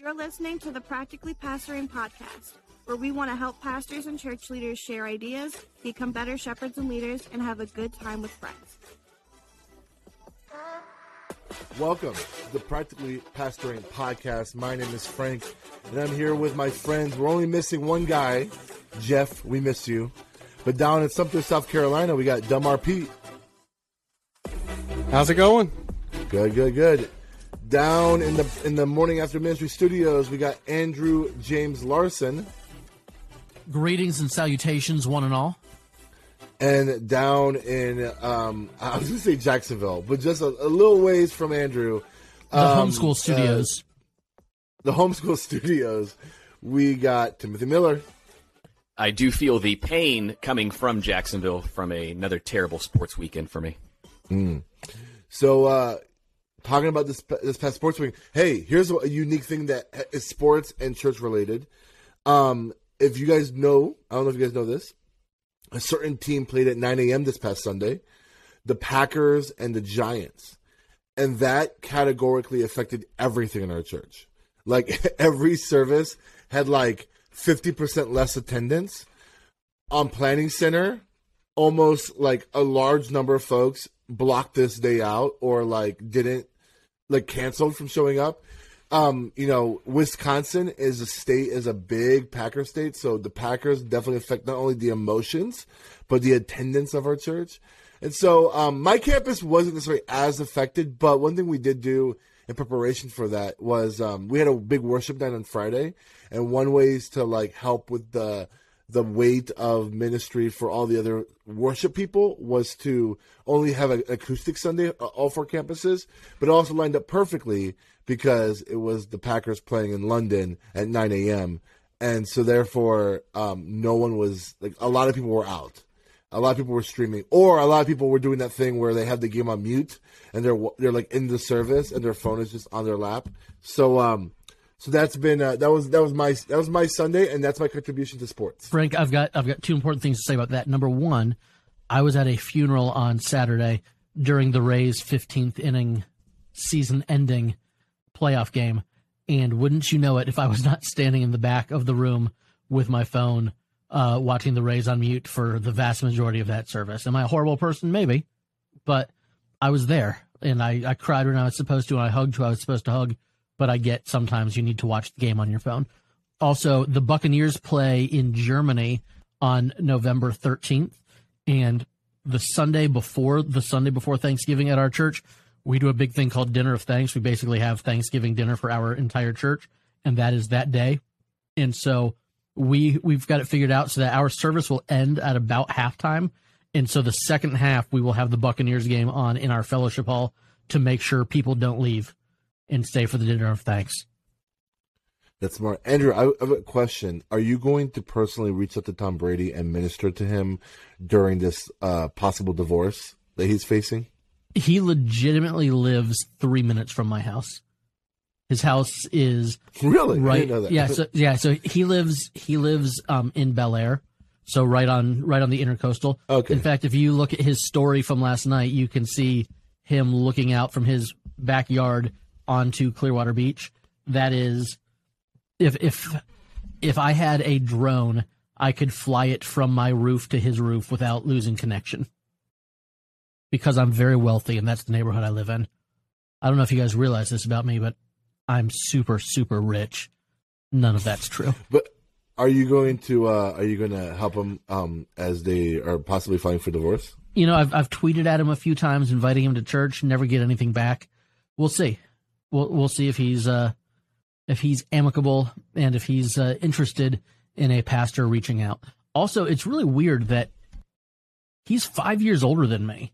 You're listening to the Practically Pastoring Podcast, where we want to help pastors and church leaders share ideas, become better shepherds and leaders, and have a good time with friends. Welcome to the Practically Pastoring Podcast. My name is Frank, and I'm here with my friends. We're only missing one guy, Jeff. We miss you. But down in Sumter, South Carolina, we got Delmar Pete. How's it going? Good, good, good. Down in the in the morning after ministry studios, we got Andrew James Larson. Greetings and salutations, one and all. And down in um, I was gonna say Jacksonville, but just a, a little ways from Andrew. The um, homeschool studios. Uh, the homeschool studios. We got Timothy Miller. I do feel the pain coming from Jacksonville from a, another terrible sports weekend for me. Mm. So, uh, talking about this this past sports week. Hey, here's a unique thing that is sports and church related. Um, if you guys know, I don't know if you guys know this. A certain team played at 9 a.m. this past Sunday, the Packers and the Giants, and that categorically affected everything in our church. Like every service had like 50% less attendance on planning center. Almost like a large number of folks blocked this day out or like didn't like canceled from showing up. Um, you know, Wisconsin is a state is a big Packer state, so the Packers definitely affect not only the emotions but the attendance of our church. And so um, my campus wasn't necessarily as affected, but one thing we did do in preparation for that was um, we had a big worship night on Friday, and one ways to like help with the the weight of ministry for all the other worship people was to only have an acoustic Sunday, uh, all four campuses, but it also lined up perfectly because it was the Packers playing in London at 9 a.m. And so therefore, um, no one was like, a lot of people were out. A lot of people were streaming, or a lot of people were doing that thing where they have the game on mute and they're they're like in the service and their phone is just on their lap. So um, so that's been uh, that was that was my that was my Sunday, and that's my contribution to sports. Frank, I've got I've got two important things to say about that. Number one, I was at a funeral on Saturday during the Rays' 15th inning season-ending playoff game, and wouldn't you know it, if I was not standing in the back of the room with my phone, uh, watching the Rays on mute for the vast majority of that service. Am I a horrible person? Maybe, but I was there, and I, I cried when I was supposed to, and I hugged who I was supposed to hug but I get sometimes you need to watch the game on your phone. Also, the Buccaneers play in Germany on November 13th, and the Sunday before the Sunday before Thanksgiving at our church, we do a big thing called Dinner of Thanks. We basically have Thanksgiving dinner for our entire church, and that is that day. And so we we've got it figured out so that our service will end at about halftime. And so the second half we will have the Buccaneers game on in our fellowship hall to make sure people don't leave and stay for the dinner of thanks. That's smart. Andrew, I have a question. Are you going to personally reach out to Tom Brady and minister to him during this uh, possible divorce that he's facing? He legitimately lives three minutes from my house. His house is really right. Yeah, so yeah, so he lives he lives um, in Belleair, so right on right on the intercoastal. Okay. In fact, if you look at his story from last night, you can see him looking out from his backyard onto Clearwater Beach. That is, if if if I had a drone, I could fly it from my roof to his roof without losing connection. Because I'm very wealthy, and that's the neighborhood I live in. I don't know if you guys realize this about me, but I'm super super rich. None of that's true. But are you going to uh, are you going to help them um, as they are possibly filing for divorce? You know, I've I've tweeted at him a few times, inviting him to church. Never get anything back. We'll see we'll we'll see if he's uh, if he's amicable and if he's uh, interested in a pastor reaching out. Also, it's really weird that he's five years older than me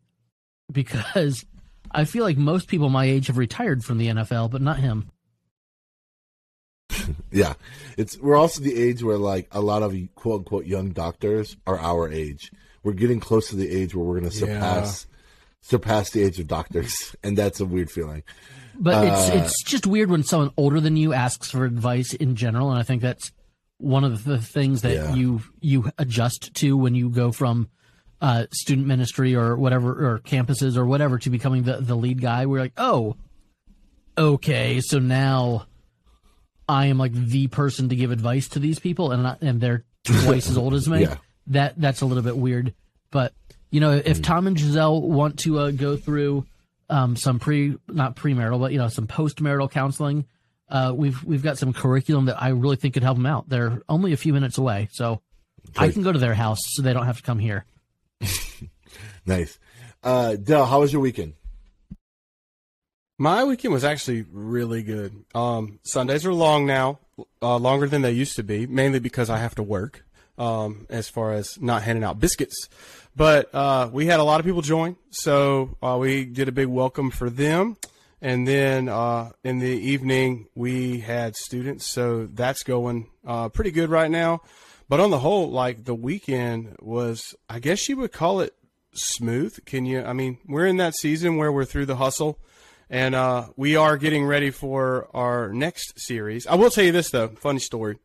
because I feel like most people my age have retired from the NFL, but not him. yeah, it's we're also the age where like a lot of quote unquote young doctors are our age. We're getting close to the age where we're going to surpass yeah. surpass the age of doctors, and that's a weird feeling. But it's uh, it's just weird when someone older than you asks for advice in general, and I think that's one of the things that yeah. you you adjust to when you go from uh, student ministry or whatever or campuses or whatever to becoming the the lead guy. We're like, oh, okay, so now I am like the person to give advice to these people, and I, and they're twice as old as me. Yeah. That that's a little bit weird. But you know, if Tom and Gisele want to uh, go through um, some pre not premarital, but you know, some postmarital counseling, uh, we've we've got some curriculum that I really think could help them out. They're only a few minutes away, so I can go to their house, so they don't have to come here. Nice. Uh, Dell, how was your weekend? My weekend was actually really good. Um, Sundays are long now, uh, longer than they used to be, mainly because I have to work. Um, as far as not handing out biscuits, but uh, we had a lot of people join, so uh, we did a big welcome for them. And then uh, in the evening, we had students, so that's going uh, pretty good right now. But on the whole, like the weekend was, I guess you would call it smooth. Can you? I mean, we're in that season where we're through the hustle, and uh, we are getting ready for our next series. I will tell you this though, funny story.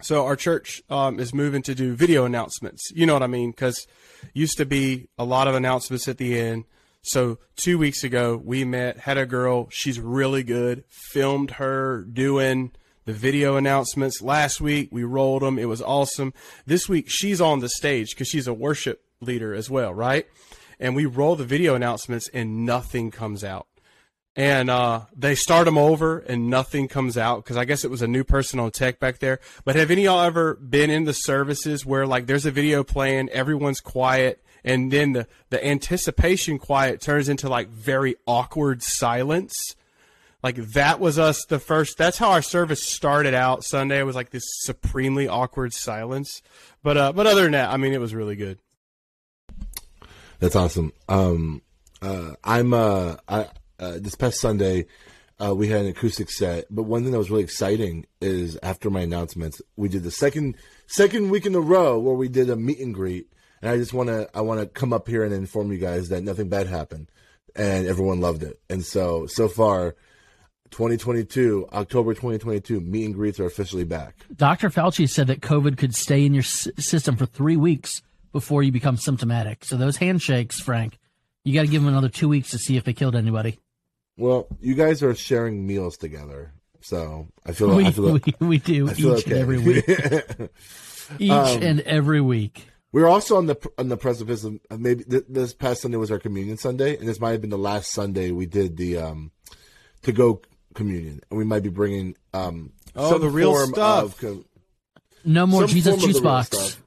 So our church um, is moving to do video announcements. You know what I mean? Because used to be a lot of announcements at the end. So two weeks ago, we met, had a girl. She's really good. Filmed her doing the video announcements. Last week, we rolled them. It was awesome. This week, she's on the stage because she's a worship leader as well, right? And we roll the video announcements and nothing comes out. And uh, they start them over and nothing comes out because I guess it was a new person on tech back there. But have any of y'all ever been in the services where like there's a video playing, everyone's quiet, and then the, the anticipation quiet turns into like very awkward silence? like that was us the first that's how our service started out sunday it was like this supremely awkward silence but uh but other than that i mean it was really good That's awesome. Um, uh, I'm uh, I uh, this past Sunday, uh, we had an acoustic set. But one thing that was really exciting is after my announcements, we did the second second week in a row where we did a meet and greet. And I just want to I want to come up here and inform you guys that nothing bad happened, and everyone loved it. And so so far. 2022, October 2022, meet and greets are officially back. Dr. Fauci said that COVID could stay in your s- system for three weeks before you become symptomatic. So those handshakes, Frank, you got to give them another two weeks to see if they killed anybody. Well, you guys are sharing meals together, so I feel We, I feel we, we do I each feel and every week. Each Um, and every week. We're also on the on the precipice of of maybe th- this past Sunday was our communion Sunday, and this might have been the last Sunday we did the um, to go communion, and we might be bringing um, Oh, some the real form stuff. Of com- No more Jesus form juice box.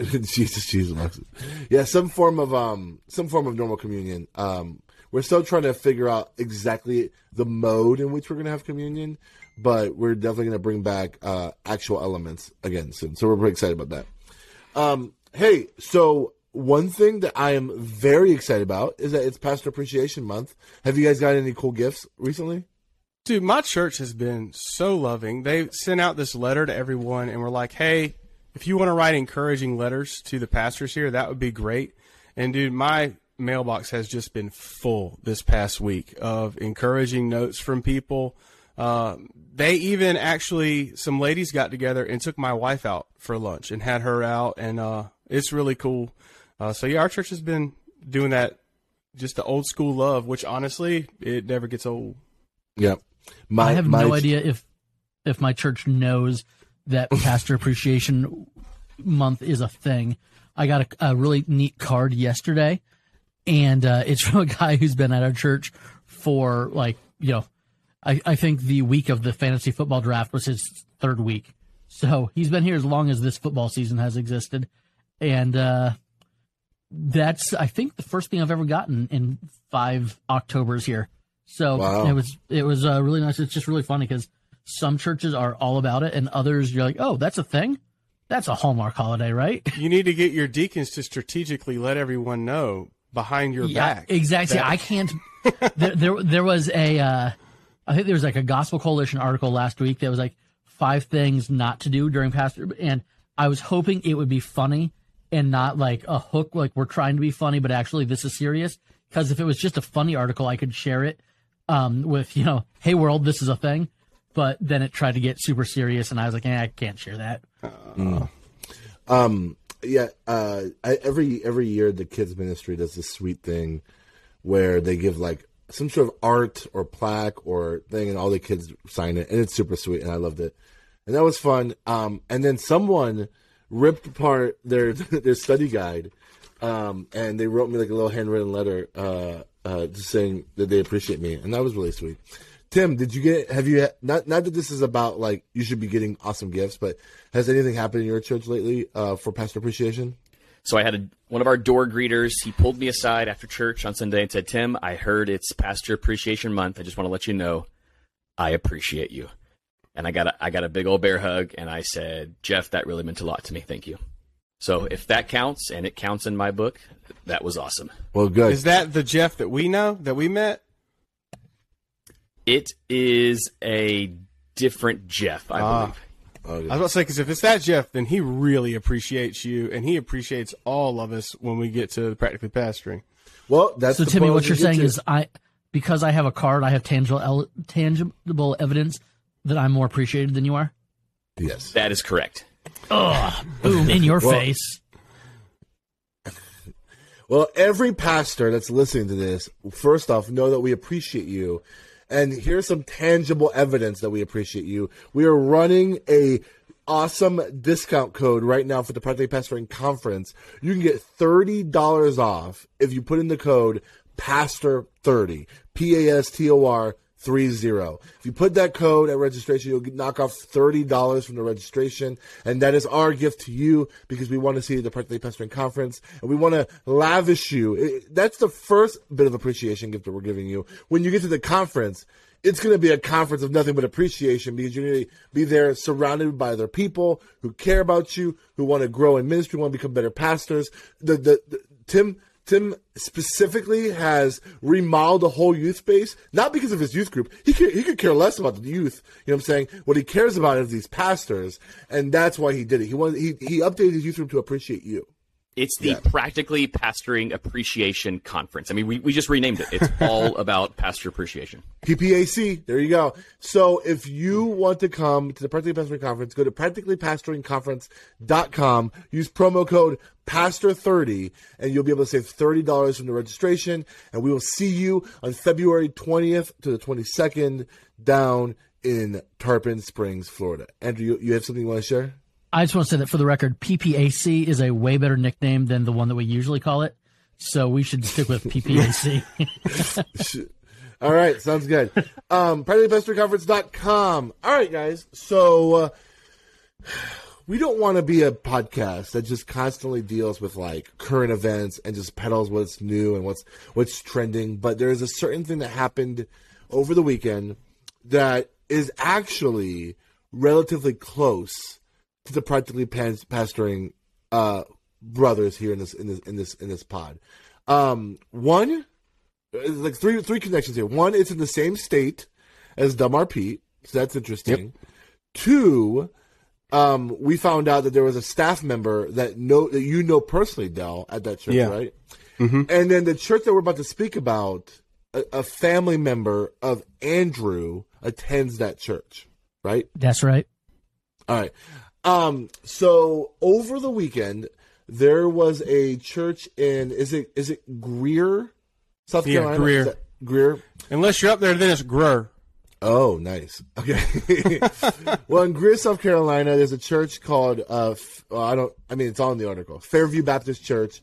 Jesus juice boxes. Yeah, some form of um, some form of normal communion. Um, we're still trying to figure out exactly the mode in which we're going to have communion, but we're definitely going to bring back uh, actual elements again soon. So we're pretty excited about that. Um, hey, so one thing that I am very excited about is that it's Pastor Appreciation Month. Have you guys got any cool gifts recently? Dude, my church has been so loving. They sent out this letter to everyone and were like, hey, if you want to write encouraging letters to the pastors here, that would be great. And dude, my mailbox has just been full this past week of encouraging notes from people. Uh, they even actually, some ladies got together and took my wife out for lunch and had her out, and uh, it's really cool. Uh, so yeah, our church has been doing that, just the old school love, which honestly, it never gets old. Yep. My, I have my- no idea if if my church knows that Pastor Appreciation Month is a thing. I got a, a really neat card yesterday, and uh, it's from a guy who's been at our church for like you know, I, I think the week of the fantasy football draft was his third week, so he's been here as long as this football season has existed, and uh, that's I think the first thing I've ever gotten in five Octobers here. So Wow. it was it was uh, really nice. It's just really funny because some churches are all about it, and others you're like, oh, that's a thing. That's a Hallmark holiday, right? You need to get your deacons to strategically let everyone know behind your back. exactly. that- I can't. there, there, there was a. Uh, I think there was like a Gospel Coalition article last week that was like five things not to do during pastor, and I was hoping it would be funny and not like a hook, like we're trying to be funny, but actually this is serious. Because if it was just a funny article, I could share it um, with you know, hey world, this is a thing. But then it tried to get super serious, and I was like, eh, I can't share that. Um, yeah, uh, I, every every year the kids ministry does this sweet thing where they give like some sort of art or plaque or thing, and all the kids sign it, and it's super sweet, and I loved it, and that was fun. Um, and then someone ripped apart their their study guide, um, and they wrote me like a little handwritten letter, uh, uh, just saying that they appreciate me, and that was really sweet. Tim, did you get? Have you not? Not that this is about like you should be getting awesome gifts, but has anything happened in your church lately uh, for pastor appreciation? So I had a, one of our door greeters. He pulled me aside after church on Sunday and said, "Tim, I heard it's Pastor Appreciation Month. I just want to let you know, I appreciate you." And I got a, I got a big old bear hug, and I said, "Jeff, that really meant a lot to me. Thank you." So if that counts, and it counts in my book, that was awesome. Well, good. Is that the Jeff that we know that we met? It is a different Jeff, I Ah. believe. Oh, I was about to say because if it's that Jeff, then he really appreciates you, and he appreciates all of us when we get to practically pastoring. well, that's So the Timmy, what you're saying to. is I because I have a card, I have tangible el- tangible evidence that I'm more appreciated than you are. yes. That is correct. Boom in your Well- face. Well, every pastor that's listening to this, first off, know that we appreciate you. And here's some tangible evidence that we appreciate you. We are running a awesome discount code right now for the Practically Pastoring Conference. You can get $30 off if you put in the code PASTOR30. P A S T O R 30. If you put that code at registration, you'll knock off $30 from the registration. And that is our gift to you because we want to see you at the Practically Pastoring Conference and we want to lavish you. That's the first bit of appreciation gift that we're giving you. When you get to the conference, it's going to be a conference of nothing but appreciation because you're going to be there surrounded by other people who care about you, who want to grow in ministry, want to become better pastors. The, the, the Tim, Tim specifically has remodeled the whole youth space, not because of his youth group. He could, he could care less about the youth. You know what I'm saying? What he cares about is these pastors, and that's why he did it. He wanted, he, he updated his youth group to appreciate you. It's the Practically Pastoring Appreciation Conference. I mean, we, we just renamed it. It's all about pastor appreciation. PPAC. There you go. So if you want to come to the Practically Pastoring Conference, go to practicallypastoringconference.com. Use promo code PASTOR30 and you'll be able to save $30 from the registration. And we will see you on February 20th to the 22nd down in Tarpon Springs, Florida. Andrew, you, you have something you want to share? I just want to say that for the record, PPAC is a way better nickname than the one that we usually call it. So we should stick with PPAC. All right, sounds good. Um, PracticallyPastoringConference.com. All right, guys. So uh, we don't want to be a podcast that just constantly deals with like current events and just peddles what's new and what's what's trending. But there is a certain thing that happened over the weekend that is actually relatively close to the practically Pas- pastoring uh, brothers here in this in this in this in this pod. Um, one it's like three three connections here. One, it's in the same state as Delmar Pete, so that's interesting. Two, um, we found out that there was a staff member that know that you know personally, Dell, at that church, Yeah. right? And then the church that we're about to speak about, a, a family member of Andrew attends that church, right? That's right. All right. Um, so over the weekend, there was a church in is it is it Greer, South Yeah, Carolina? Greer. Greer. Unless you're up there, then it's Greer. Oh, nice. Okay. well, in Greer, South Carolina, there's a church called uh, well, I don't. I mean, it's all in the article. Fairview Baptist Church.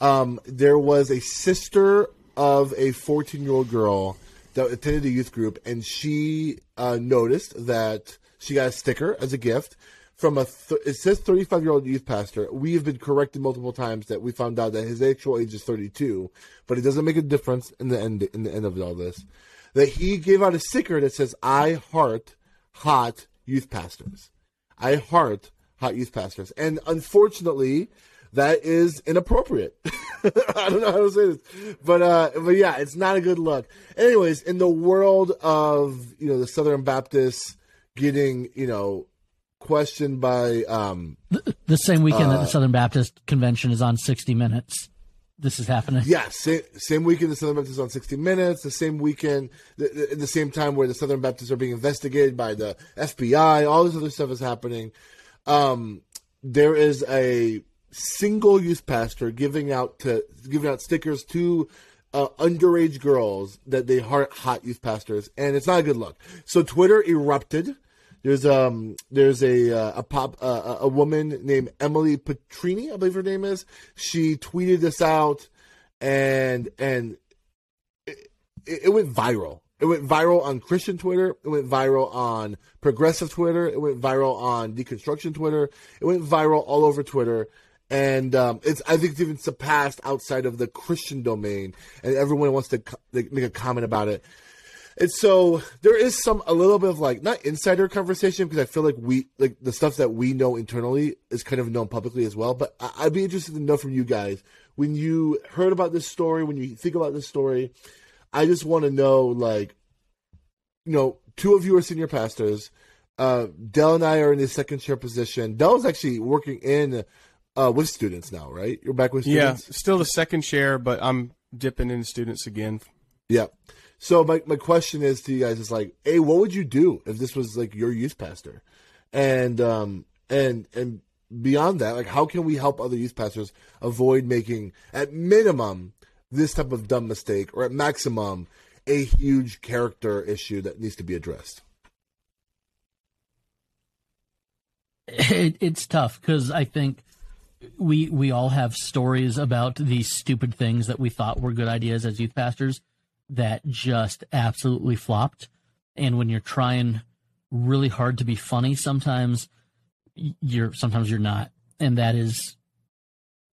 Um, there was a sister of a 14 year old girl that attended a youth group, and she uh, noticed that she got a sticker as a gift from a. Th- it says 35 year old youth pastor. We have been corrected multiple times that we found out that his actual age is 32, but it doesn't make a difference in the end. In the end of all this, that he gave out a sticker that says "I heart hot youth pastors." I heart hot youth pastors, and unfortunately, that is inappropriate. I don't know how to say this, but uh, but yeah, it's not a good look. Anyways, in the world of you know the Southern Baptists getting you know questioned by um The same weekend Uh, that the Southern Baptist Convention is on 60 Minutes. This is happening. Yeah, same, same weekend the Southern Baptists on 60 Minutes. The same weekend, the, the, the same time where the Southern Baptists are being investigated by the FBI. All this other stuff is happening. Um, there is a single youth pastor giving out to giving out stickers to uh, underage girls that they heart hot youth pastors, and it's not a good look. So Twitter erupted. There's um there's a uh, a pop uh, a woman named Emily Petrini, I believe her name is. She tweeted this out, and and it, it went viral. It went viral on Christian Twitter. It went viral on progressive Twitter. It went viral on deconstruction Twitter. It went viral all over Twitter and um, it's I think it's even surpassed outside of the Christian domain, and everyone wants to co- make a comment about it. And so there is some a little bit of like not insider conversation because I feel like we like the stuff that we know internally is kind of known publicly as well. But I, would be interested to know from you guys when you heard about this story, when you think about this story. I just want to know like, you know, two of you are senior pastors. Uh, Dell and I are in the second chair position. Dell's actually working in uh, with students now, right? You're back with students. Yeah, still the second chair, but I'm dipping into students again. Yeah. So my my question is to you guys is like, hey, what would you do if this was like your youth pastor, and um and and beyond that, like how can we help other youth pastors avoid making at minimum this type of dumb mistake, or at maximum a huge character issue that needs to be addressed? It, it's tough because I think we we all have stories about these stupid things that we thought were good ideas as youth pastors that just absolutely flopped. And when you're trying really hard to be funny, sometimes you're sometimes you're not, and that is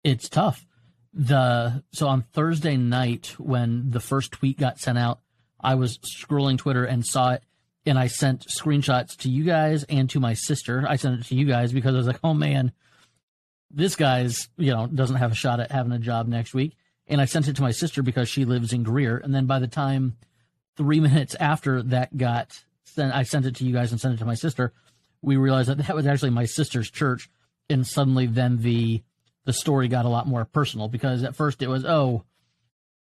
it's tough. The so on Thursday night when the first tweet got sent out, I was scrolling Twitter and saw it, and I sent screenshots to you guys and to my sister. I sent it to you guys because I was like, oh man this guy's, you know, doesn't have a shot at having a job next week. And I sent it to my sister because she lives in Greer. And then by the time three minutes after that got sent, I sent it to you guys and sent it to my sister. We realized that that was actually my sister's church. And suddenly then the, the story got a lot more personal because at first it was, oh,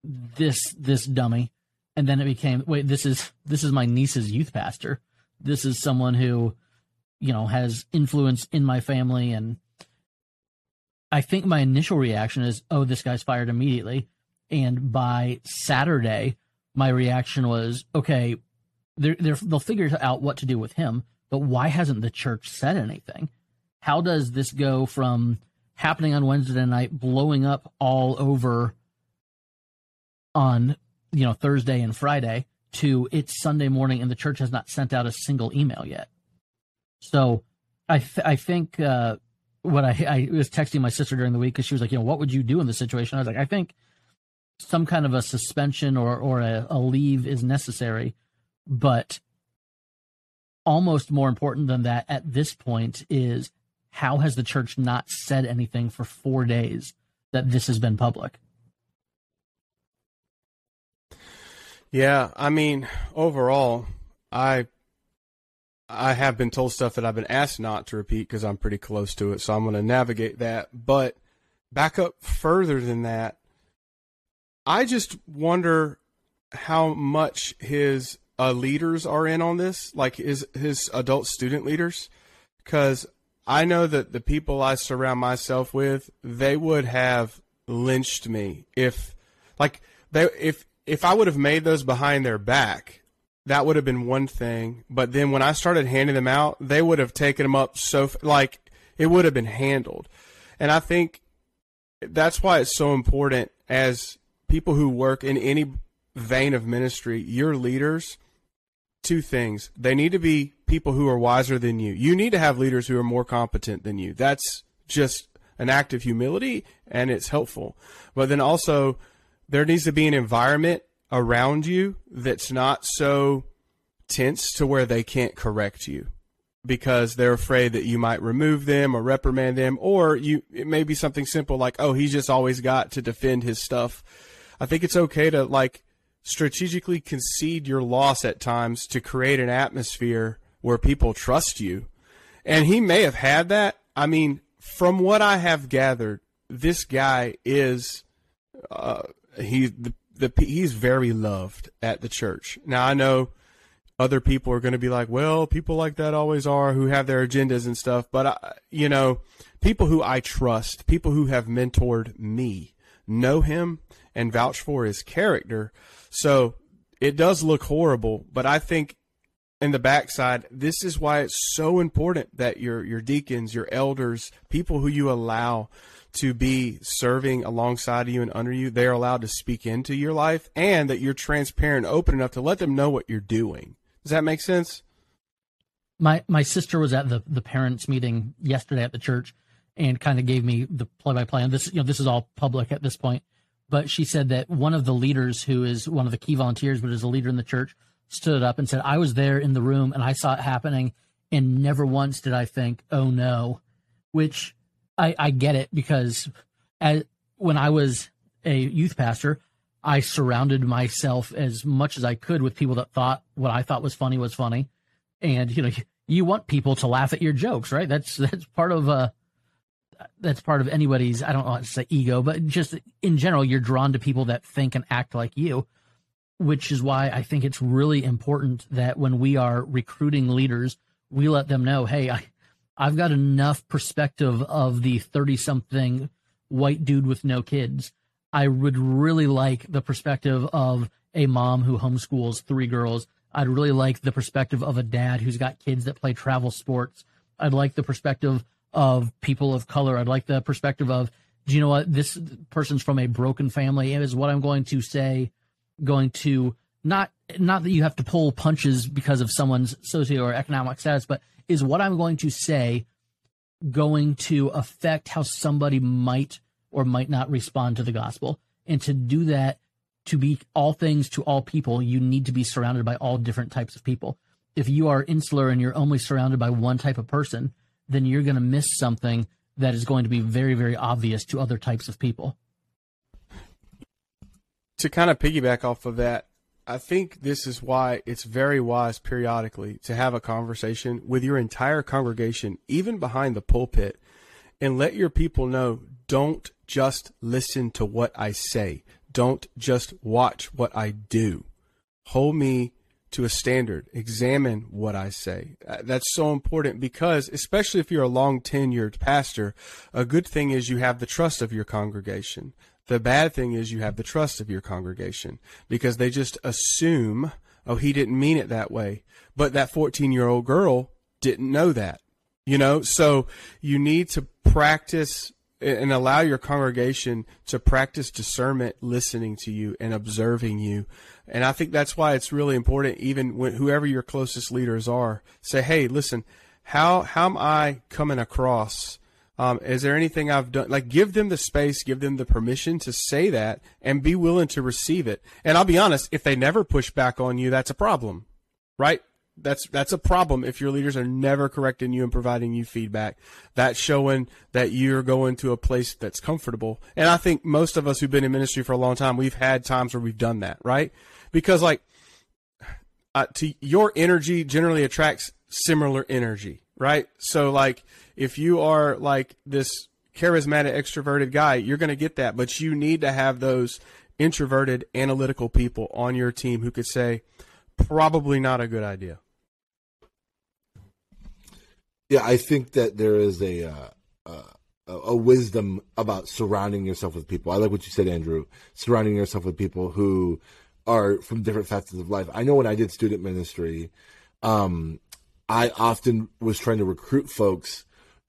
this, this dummy. And then it became, wait, this is, this is my niece's youth pastor. This is someone who, you know, has influence in my family and, I think my initial reaction is, oh, this guy's fired immediately. And by Saturday, my reaction was, okay, they're, they're, they'll figure out what to do with him, but why hasn't the church said anything? How does this go from happening on Wednesday night, blowing up all over on you know Thursday and Friday, to it's Sunday morning and the church has not sent out a single email yet? So I th- I think uh, what I, I was texting my sister during the week because she was like, you know, what would you do in this situation? I was like, I think some kind of a suspension or or a, a leave is necessary, but almost more important than that at this point is how has the church not said anything for four days that this has been public? Yeah, I mean, overall, I I have been told stuff that I've been asked not to repeat because I'm pretty close to it. So I'm going to navigate that. But back up further than that, I just wonder how much his uh, leaders are in on this, like his his adult student leaders, because I know that the people I surround myself with, they would have lynched me if, like, they if if I would have made those behind their back that would have been one thing. But then when I started handing them out, they would have taken them up so like it would have been handled. And I think that's why it's so important as people who work in any vein of ministry, your leaders, two things. They need to be people who are wiser than you. You need to have leaders who are more competent than you. That's just an act of humility and it's helpful. But then also there needs to be an environment around you that's not so tense to where they can't correct you because they're afraid that you might remove them or reprimand them or you it may be something simple like oh he's just always got to defend his stuff. I think it's okay to like strategically concede your loss at times to create an atmosphere where people trust you. And he may have had that. I mean from what i have gathered this guy is uh, he the he's very loved at the church. Now I know other people are going to be like, well, people like that always are who have their agendas and stuff, but I, you know, people who I trust, people who have mentored me know him and vouch for his character. So it does look horrible, but I think in the backside, this is why it's so important that your your deacons, your elders, people who you allow to be serving alongside of you and under you, they're allowed to speak into your life and that you're transparent, open enough to let them know what you're doing. Does that make sense? My my sister was at the the parents meeting yesterday at the church and kind of gave me the play by play. And this you know this is all public at this point, but she said that one of the leaders who is one of the key volunteers, but is a leader in the church, stood up and said, "I was there in the room and I saw it happening, and never once did I think, oh no," which I, I get it because as, when I was a youth pastor, I surrounded myself as much as I could with people that thought what I thought was funny was funny, and you know you want people to laugh at your jokes, right? That's that's part of uh that's part of anybody's I don't want to say ego, but just in general, you're drawn to people that think and act like you, which is why I think it's really important that when we are recruiting leaders, we let them know, hey, I I've got enough perspective of the 30 something white dude with no kids. I would really like the perspective of a mom who homeschools three girls. I'd really like the perspective of a dad who's got kids that play travel sports. I'd like the perspective of people of color. I'd like the perspective of, do you know what? This person's from a broken family and is what I'm going to say going to not, not that you have to pull punches because of someone's socio or economic status, but is what I'm going to say going to affect how somebody might or might not respond to the gospel? And to do that, to be all things to all people, you need to be surrounded by all different types of people. If you are insular and you're only surrounded by one type of person, then you're going to miss something that is going to be very, very obvious to other types of people. To kind of piggyback off of that, I think this is why it's very wise periodically to have a conversation with your entire congregation, even behind the pulpit, and let your people know don't just listen to what I say. Don't just watch what I do. Hold me to a standard. Examine what I say. Uh, that's so important because, especially if you're a long tenured pastor, a good thing is you have the trust of your congregation. The bad thing is you have the trust of your congregation because they just assume, oh, he didn't mean it that way. But that 14 year old girl didn't know that, you know? So you need to practice and allow your congregation to practice discernment, listening to you and observing you. And I think that's why it's really important, even when whoever your closest leaders are, say, hey, listen, how, how am I coming across? Um, is there anything I've done? Like, give them the space, give them the permission to say that, and be willing to receive it. And I'll be honest, if they never push back on you, that's a problem, right? That's that's a problem if your leaders are never correcting you and providing you feedback. That's showing that you're going to a place that's comfortable. And I think most of us who've been in ministry for a long time, we've had times where we've done that, right? Because like, uh, to your energy generally attracts similar energy, right? So like if you are like this charismatic extroverted guy, you're going to get that, but you need to have those introverted analytical people on your team who could say probably not a good idea. Yeah, I think that there is a uh, uh, a wisdom about surrounding yourself with people. I like what you said, Andrew. Surrounding yourself with people who are from different facets of life. I know when I did student ministry, um, I often was trying to recruit folks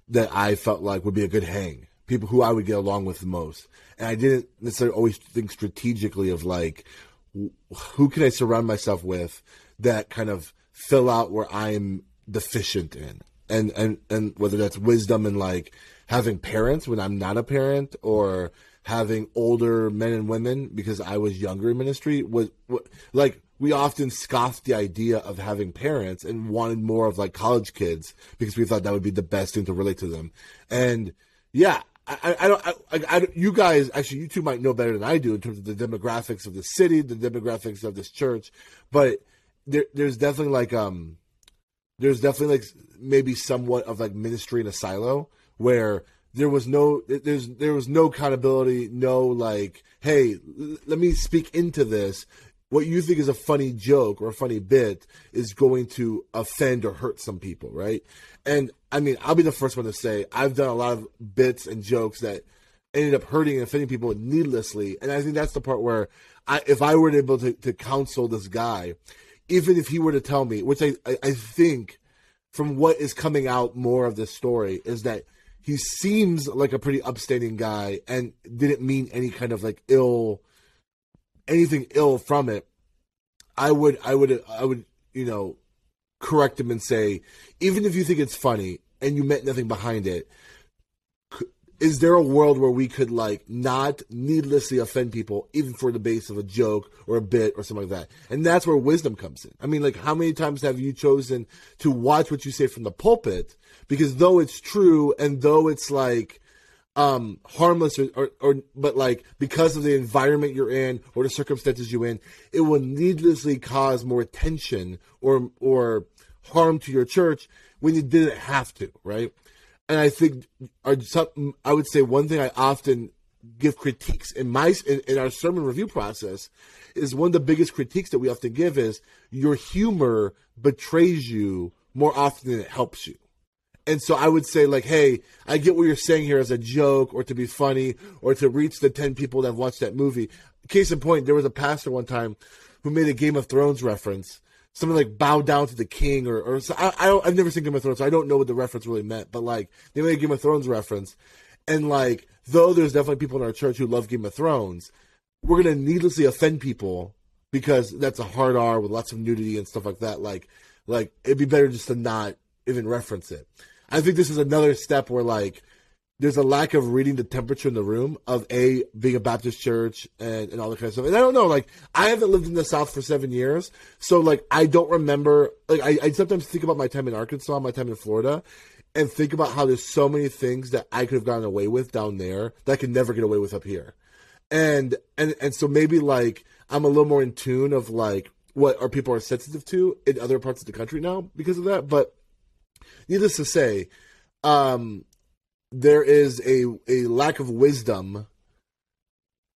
that I felt like would be a good hang, people who I would get along with the most. And I didn't necessarily always think strategically of like, who can I surround myself with that kind of fill out where I'm deficient in, and and and whether that's wisdom and like having parents when I'm not a parent or having older men and women because I was younger in ministry was, was like we often scoffed the idea of having parents and wanted more of like college kids because we thought that would be the best thing to relate to them. And yeah, I, I don't, I, I, you guys, actually, you two might know better than I do in terms of the demographics of the city, the demographics of this church, but there, there's definitely like, um, there's definitely like maybe somewhat of like ministry in a silo where there was no there's there was no accountability no like hey let me speak into this what you think is a funny joke or a funny bit is going to offend or hurt some people, right? And I mean, I'll be the first one to say I've done a lot of bits and jokes that ended up hurting and offending people needlessly. And I think that's the part where I, if I were able to, to counsel this guy, even if he were to tell me, which I, I, I think from what is coming out more of this story is that he seems like a pretty upstanding guy and didn't mean any kind of like ill anything ill from it. I would I would I would, you know, correct him and say, even if you think it's funny and you meant nothing behind it, is there a world where we could like not needlessly offend people even for the base of a joke or a bit or something like that and that's where wisdom comes in i mean like how many times have you chosen to watch what you say from the pulpit because though it's true and though it's like um harmless or, or, or but like because of the environment you're in or the circumstances you're in it will needlessly cause more tension or or harm to your church when you didn't have to right and I think are some, I would say one thing I often give critiques in my in, in, our sermon review process is one of the biggest critiques that we often give is your humor betrays you more often than it helps you. And so I would say like, hey, I get what you're saying here as a joke or to be funny or to reach the 10 people that have watched that movie. Case in point, there was a pastor one time who made a Game of Thrones reference something like bow down to the king or, or I, I I've never seen Game of Thrones, so I don't know what the reference really meant. But like they made a Game of Thrones reference, and like though there's definitely people in our church who love Game of Thrones, we're gonna needlessly offend people because that's a hard R with lots of nudity and stuff like that. Like like it'd be better just to not even reference it. I think this is another step where like there's a lack of reading the temperature in the room of a being a Baptist church and, and all that kind of stuff. And I don't know, like I haven't lived in the South for seven years, so like I don't remember. Like I, I sometimes think about my time in Arkansas, my time in Florida, and think about how there's so many things that I could have gotten away with down there that I could never get away with up here. And and and so maybe like I'm a little more in tune of like what our people are sensitive to in other parts of the country now because of that. But needless to say, um, there is a a lack of wisdom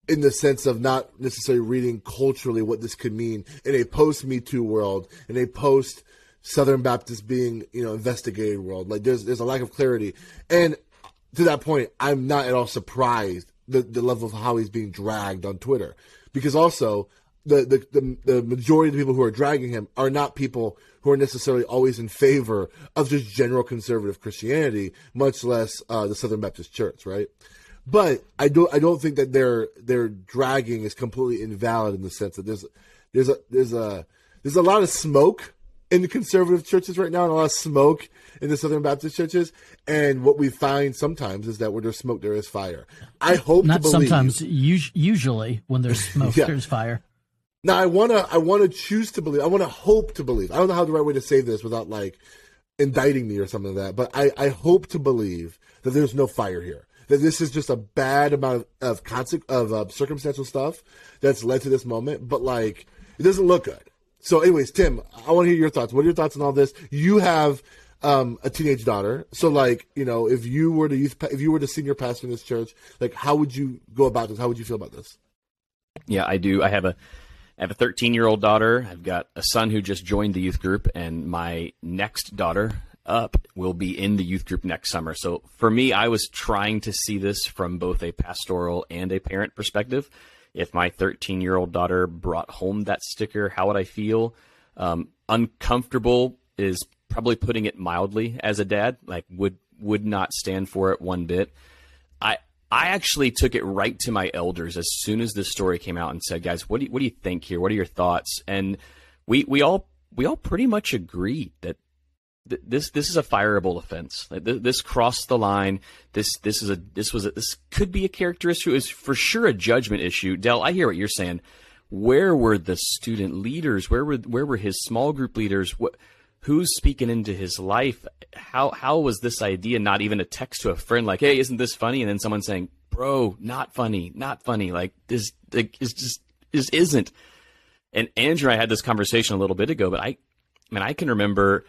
in the sense of not necessarily reading culturally what this could mean in a post Me Too world, in a post Southern Baptist being you know investigated world. Like there's there's a lack of clarity, and to that point, I'm not at all surprised the the level of how he's being dragged on Twitter, because also the, the, the, the majority of the people who are dragging him are not people who are necessarily always in favor of just general conservative Christianity, much less uh, the Southern Baptist Church, right? But I don't I don't think that their their dragging is completely invalid in the sense that there's there's a there's a there's a lot of smoke in the conservative churches right now and a lot of smoke in the Southern Baptist churches. And what we find sometimes is that where there's smoke, there is fire. I hope not believe, sometimes. Usually, when there's smoke, yeah. there's fire. Now I wanna I wanna choose to believe. I wanna hope to believe. I don't know how the right way to say this without like indicting me or something like that. But I, I hope to believe that there's no fire here. That this is just a bad amount of of, of uh, circumstantial stuff that's led to this moment. But like it doesn't look good. So, anyways, Tim, I want to hear your thoughts. What are your thoughts on all this? You have um, a teenage daughter, so like you know, if you were the youth, if you were the senior pastor in this church, like how would you go about this? How would you feel about this? Yeah, I do. I have a I have a 13 year old daughter. I've got a son who just joined the youth group, and my next daughter up will be in the youth group next summer. So for me, I was trying to see this from both a pastoral and a parent perspective. If my 13 year old daughter brought home that sticker, how would I feel? Um, uncomfortable is probably putting it mildly as a dad. Like would would not stand for it one bit. I actually took it right to my elders as soon as this story came out and said, "Guys, what do you, what do you think here? What are your thoughts?" And we we all we all pretty much agreed that th- this this is a fireable offense. Th- this crossed the line. This this is a this was a, this could be a characteristic. Is for sure a judgment issue. Dell, I hear what you're saying. Where were the student leaders? Where were where were his small group leaders? What who's speaking into his life? How how was this idea not even a text to a friend like, "Hey, isn't this funny?" and then someone saying, "Bro, not funny, not funny." Like this like, is just this isn't. And Andrew and I had this conversation a little bit ago, but I, I mean, I can remember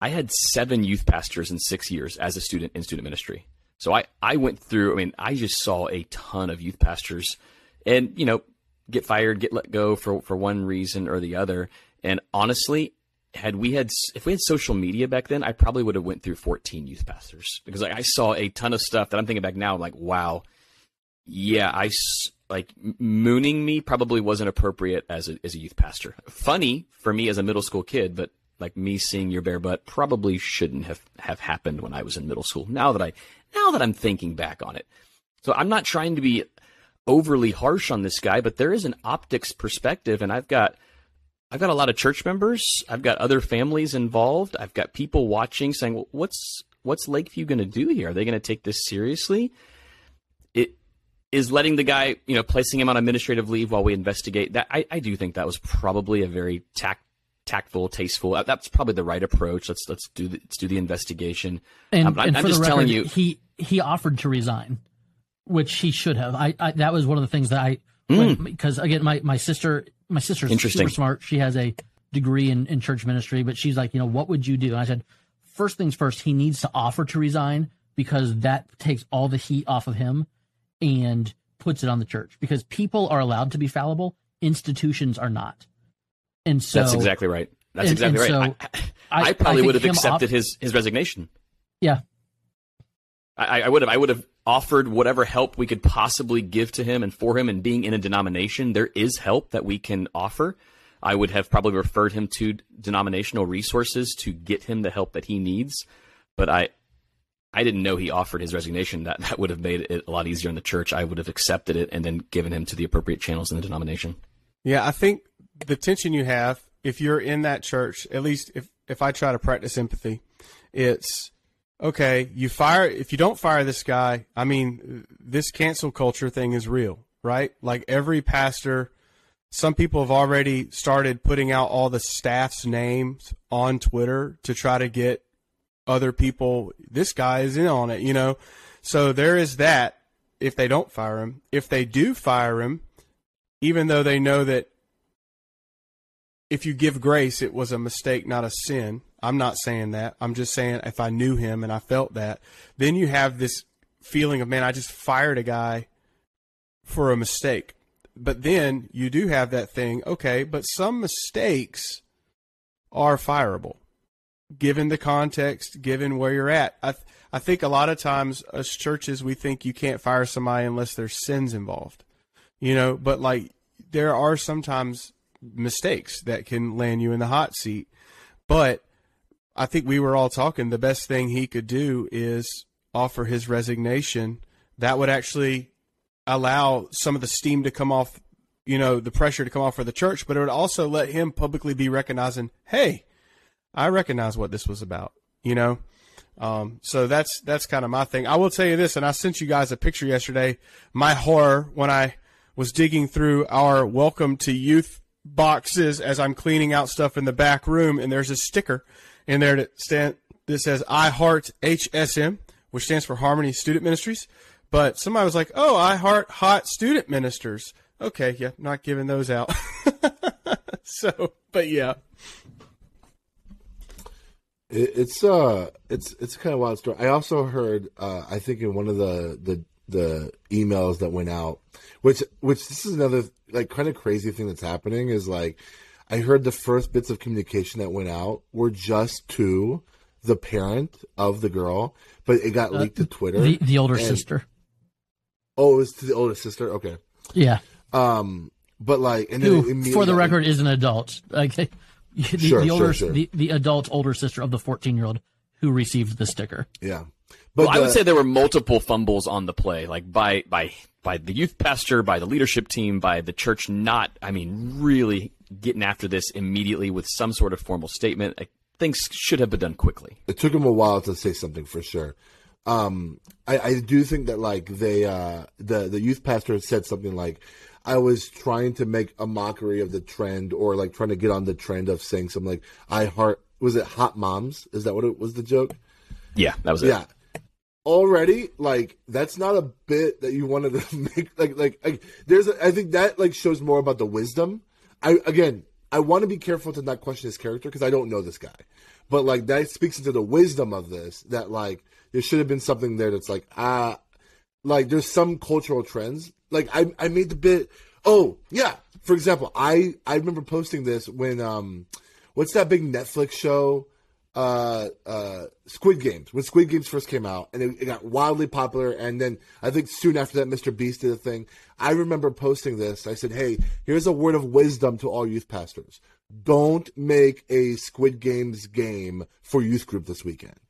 I had seven youth pastors in six years as a student in student ministry. So I, I went through, I mean, I just saw a ton of youth pastors and, you know, get fired, get let go for, for one reason or the other. And honestly, had we had if we had social media back then, I probably would have went through 14 youth pastors because like, I saw a ton of stuff that I'm thinking back now. I'm like, wow, yeah, I like mooning me probably wasn't appropriate as a as a youth pastor. Funny for me as a middle school kid, but like me seeing your bare butt probably shouldn't have have happened when I was in middle school. Now that I now that I'm thinking back on it, so I'm not trying to be overly harsh on this guy, but there is an optics perspective, and I've got I've got a lot of church members. I've got other families involved. I've got people watching saying, well, "What's what's Lakeview going to do here? Are they going to take this seriously?" It is letting the guy, you know, placing him on administrative leave while we investigate. That I, I do think that was probably a very tact, tactful, tasteful. uh, That's probably the right approach. Let's let's do the, let's do the investigation. And, Um, and I'm just record, telling you- he he offered to resign, which he should have. I, I that was one of the things that I Hmm. because again my my sister my sister's super smart. She has a degree in, in church ministry, but she's like, you know, what would you do? And I said, first things first, he needs to offer to resign because that takes all the heat off of him and puts it on the church because people are allowed to be fallible, institutions are not. And so That's exactly right. That's and- exactly and right. so I, I- I I probably think would have accepted his his resignation. yeah, I, I would have I would have offered whatever help we could possibly give to him and for him and being in a denomination there is help that we can offer. I would have probably referred him to denominational resources to get him the help that he needs. But I I didn't know he offered his resignation. That that would have made it a lot easier in the church. I would have accepted it and then given him to the appropriate channels in the denomination. Yeah, I think the tension you have if you're in that church, at least if if I try to practice empathy, it's okay, you fire if you don't fire this guy, I mean, this cancel culture thing is real, right? Like every pastor some people have already started putting out all the staff's names on Twitter to try to get other people this guy is in on it, you know. So there is that if they don't fire him. If they do fire him, even though they know that if you give grace, it was a mistake, not a sin. I'm not saying that. I'm just saying if I knew him and I felt that, then you have this feeling of, man, I just fired a guy for a mistake. But then you do have that thing, okay, but some mistakes are fireable given the context, given where you're at. I, th- I think a lot of times as churches, we think you can't fire somebody unless there's sins involved, you know, but like there are sometimes mistakes that can land you in the hot seat. But I think we were all talking the best thing he could do is offer his resignation. That would actually allow some of the steam to come off, you know, the pressure to come off for the church, but it would also let him publicly be recognizing, hey, I recognize what this was about, you know? Um, so that's that's kind of my thing. I will tell you this, and I sent you guys a picture yesterday. My horror when I was digging through our welcome to youth boxes as I'm cleaning out stuff in the back room, and there's a sticker in there that stand that says "I Heart HSM," which stands for Harmony Student Ministries. But somebody was like, "Oh, I heart hot student ministers." Okay, yeah, not giving those out. so, but yeah, It, it's uh, it's it's kind of wild story. I also heard, uh, I think in one of the the the emails that went out, which which this is another like kind of crazy thing that's happening is like, I heard the first bits of communication that went out were just to the parent of the girl, but it got leaked to Twitter. the the older and- sister. Oh, it was to the older sister. Okay. Yeah, Um, but like, and then who, for the record, is an adult. Like the, Sure, the older, sure, sure. The, the adult older sister of the fourteen year old who received the sticker. yeah. But Well, I would say there were multiple fumbles on the play, like by by by the youth pastor, by the leadership team, by the church. Not, I mean, really getting after this immediately with some sort of formal statement. Things should have been done quickly. it took him a while to say something for sure. Um, I, I do think that like they, uh, the the youth pastor said something like, "I was trying to make a mockery of the trend, or like trying to get on the trend of saying something like I heart was it hot moms? Is that what it was the joke? Yeah, that was it. Yeah. Already, like that's not a bit that you wanted to make. Like, like, like there's. A, I think that like shows more about the wisdom. I again, I want to be careful to not question his character because I don't know this guy, but like that speaks into the wisdom of this. That like there should have been something there that's like ah, like there's some cultural trends. Like I, I made the bit. Oh yeah, for example, I I remember posting this when um, what's that big Netflix show? Uh, uh, Squid Games when Squid Games first came out, and it, it, got wildly popular. And then I think soon after that, Mr. Beast did a thing. I remember posting this. I said, "Hey, here's a word of wisdom to all youth pastors: Don't make a Squid Games game for youth group this weekend."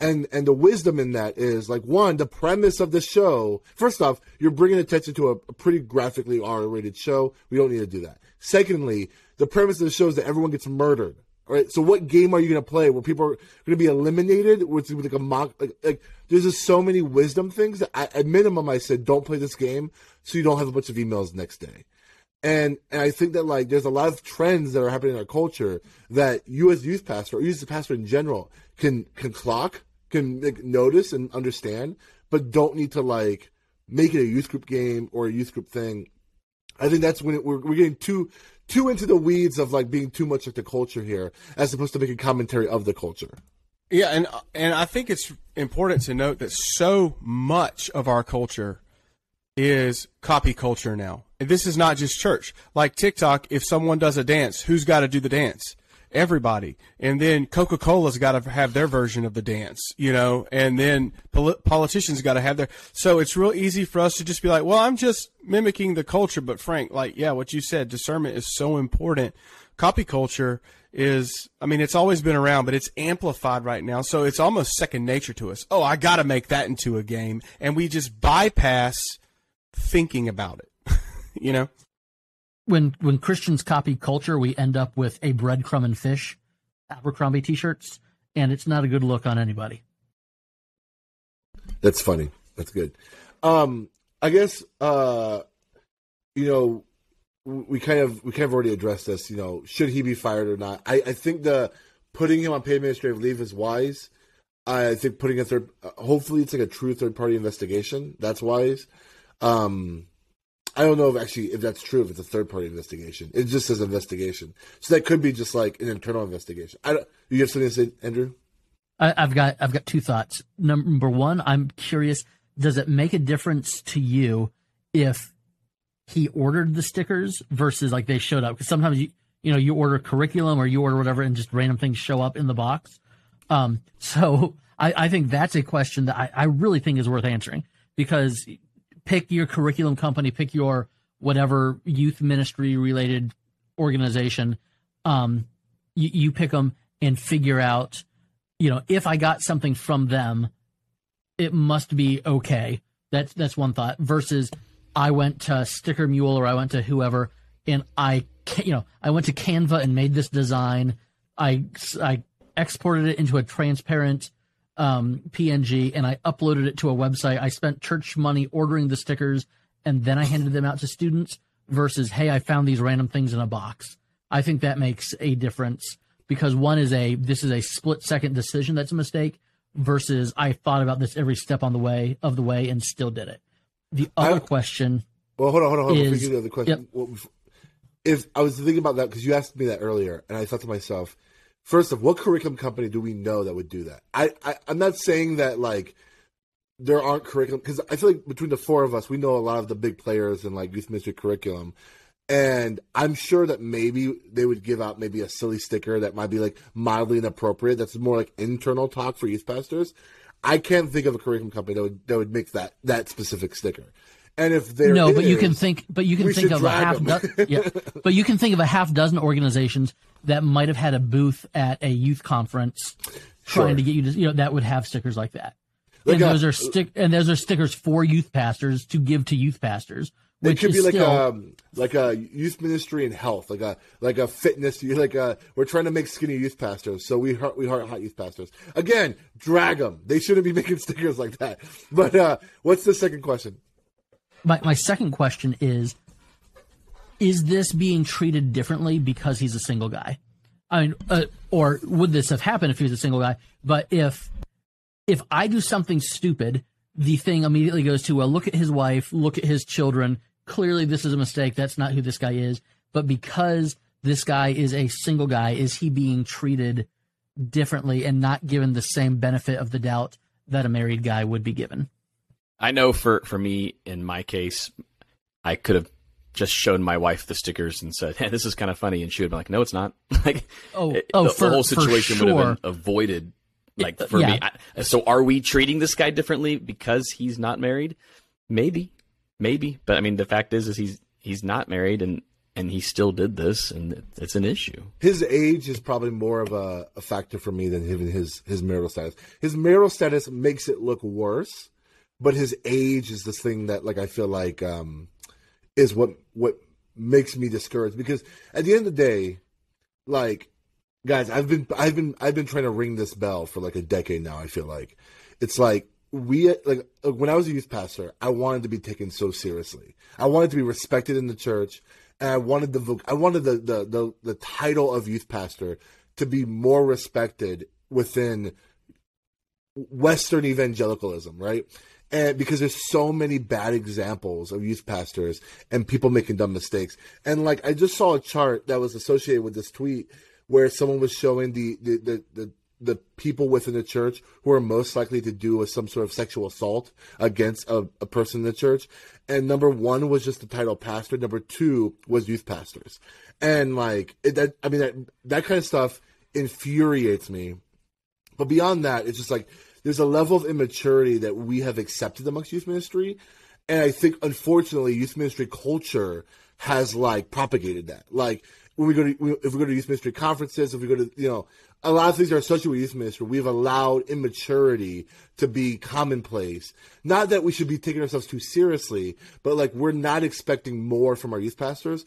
And and the wisdom in that is like one, the premise of the show. First off, you're bringing attention to a, a pretty graphically R-rated show. We don't need to do that. Secondly, the premise of the show is that everyone gets murdered right? So what game are you going to play where people are going to be eliminated with like a mock? Like, like there's just so many wisdom things that I, at minimum I said don't play this game so you don't have a bunch of emails next day. And and I think that like there's a lot of trends that are happening in our culture that you as youth pastor or you as a pastor in general can can clock, can like, notice and understand, but don't need to like make it a youth group game or a youth group thing. I think that's when it, we're, we're getting too too into the weeds of like being too much like the culture here, as opposed to making commentary of the culture. Yeah, and and I think it's important to note that so much of our culture is copy culture now. And this is not just church. Like TikTok, if someone does a dance, who's got to do the dance? Everybody. And then Coca Cola's got to have their version of the dance, you know, and then pol- politicians got to have their. So it's real easy for us to just be like, well, I'm just mimicking the culture. But Frank, like, yeah, what you said, discernment is so important. Copy culture is, I mean, it's always been around, but it's amplified right now. So it's almost second nature to us. Oh, I got to make that into a game. And we just bypass thinking about it, you know? When when Christians copy culture, we end up with a breadcrumb and fish Abercrombie t-shirts, and it's not a good look on anybody. That's funny. That's good. Um, I guess uh, you know we kind of we kind of already addressed this. You know, should he be fired or not? I, I think the putting him on paid administrative leave is wise. I think putting a third, hopefully it's like a true third party investigation. That's wise. Um, I don't know if actually if that's true if it's a third party investigation. It just says investigation, so that could be just like an internal investigation. I don't. You have something to say, Andrew? I, I've got I've got two thoughts. Number one, I'm curious. Does it make a difference to you if he ordered the stickers versus like they showed up? Because sometimes you you know you order curriculum or you order whatever and just random things show up in the box. Um, so I, I think that's a question that I, I really think is worth answering because pick your curriculum company, pick your whatever youth ministry related organization. Um, you, you pick them and figure out, you know, if I got something from them, it must be okay. That's that's one thought. Versus, I went to Sticker Mule or I went to whoever, and I, you know, I went to Canva and made this design. I I exported it into a transparent um, PNG and I uploaded it to a website. I spent church money ordering the stickers and then I handed them out to students versus, hey, I found these random things in a box. I think that makes a difference because one is a this is a split second decision that's a mistake versus I thought about this every step on the way of the way and still did it. The other question. Well, hold on, hold on, hold on. Is, the other question. Yep. If I was thinking about that because you asked me that earlier, and I thought to myself, First of what curriculum company do we know that would do that? I, I I'm not saying that like there aren't curriculum because I feel like between the four of us, we know a lot of the big players in like youth ministry curriculum, and I'm sure that maybe they would give out maybe a silly sticker that might be like mildly inappropriate. That's more like internal talk for youth pastors. I can't think of a curriculum company that would that would make that that specific sticker. And if there no, is, but you can think, but you can think of a half, do- yeah, but you can think of a half dozen organizations that might have had a booth at a youth conference sure. trying to get you to, you know, that would have stickers like that. Like and a, those are stick, and those are stickers for youth pastors to give to youth pastors. It could be like still, a like a youth ministry and health, like a like a fitness. Like a we're trying to make skinny youth pastors, so we heart we heart hot youth pastors. Again, drag them. They shouldn't be making stickers like that. But uh, what's the second question? My my second question is is this being treated differently because he's a single guy? I mean, uh, or would this have happened if he was a single guy? But if if I do something stupid, the thing immediately goes to well, look at his wife, look at his children. Clearly, this is a mistake. That's not who this guy is. But because this guy is a single guy, is he being treated differently and not given the same benefit of the doubt that a married guy would be given? I know for for me in my case, I could have just shown my wife the stickers and said, "Hey, this is kind of funny," and she would be like, "No, it's not." like, Oh, it- oh, the, for- the whole for situation would have been avoided. Like Yeah, for me. I, so are we treating this guy differently because he's not married? Maybe, maybe. But I mean, the fact is, is he's he's not married, and and he still did this, and it's an issue. his age is probably more of a, a factor for me than even his his marital status. His marital status makes it look worse, but his age is this thing that like I feel like um is what what makes me discouraged because at the end of the day, like guys, I've been I've been I've been trying to ring this bell for like a decade now. I feel like it's like we like when I was a youth pastor, I wanted to be taken so seriously. I wanted to be respected in the church, and I wanted the I wanted the the the, the title of youth pastor to be more respected within Western evangelicalism, right? And because there's so many bad examples of youth pastors and people making dumb mistakes. And like I just saw a chart that was associated with this tweet where someone was showing the the the, the the people within the church who are most likely to do some sort of sexual assault against a, a person in the church. And number one was just the title pastor. Number two was youth pastors. And like it, that, I mean that that kind of stuff infuriates me but beyond that, it's just like there's a level of immaturity that we have accepted amongst youth ministry. And I think, unfortunately, youth ministry culture has like propagated that. Like when we go to, if we go to youth ministry conferences, if we go to, you know, a lot of things are associated with youth ministry. We've allowed immaturity to be commonplace. Not that we should be taking ourselves too seriously, but like we're not expecting more from our youth pastors.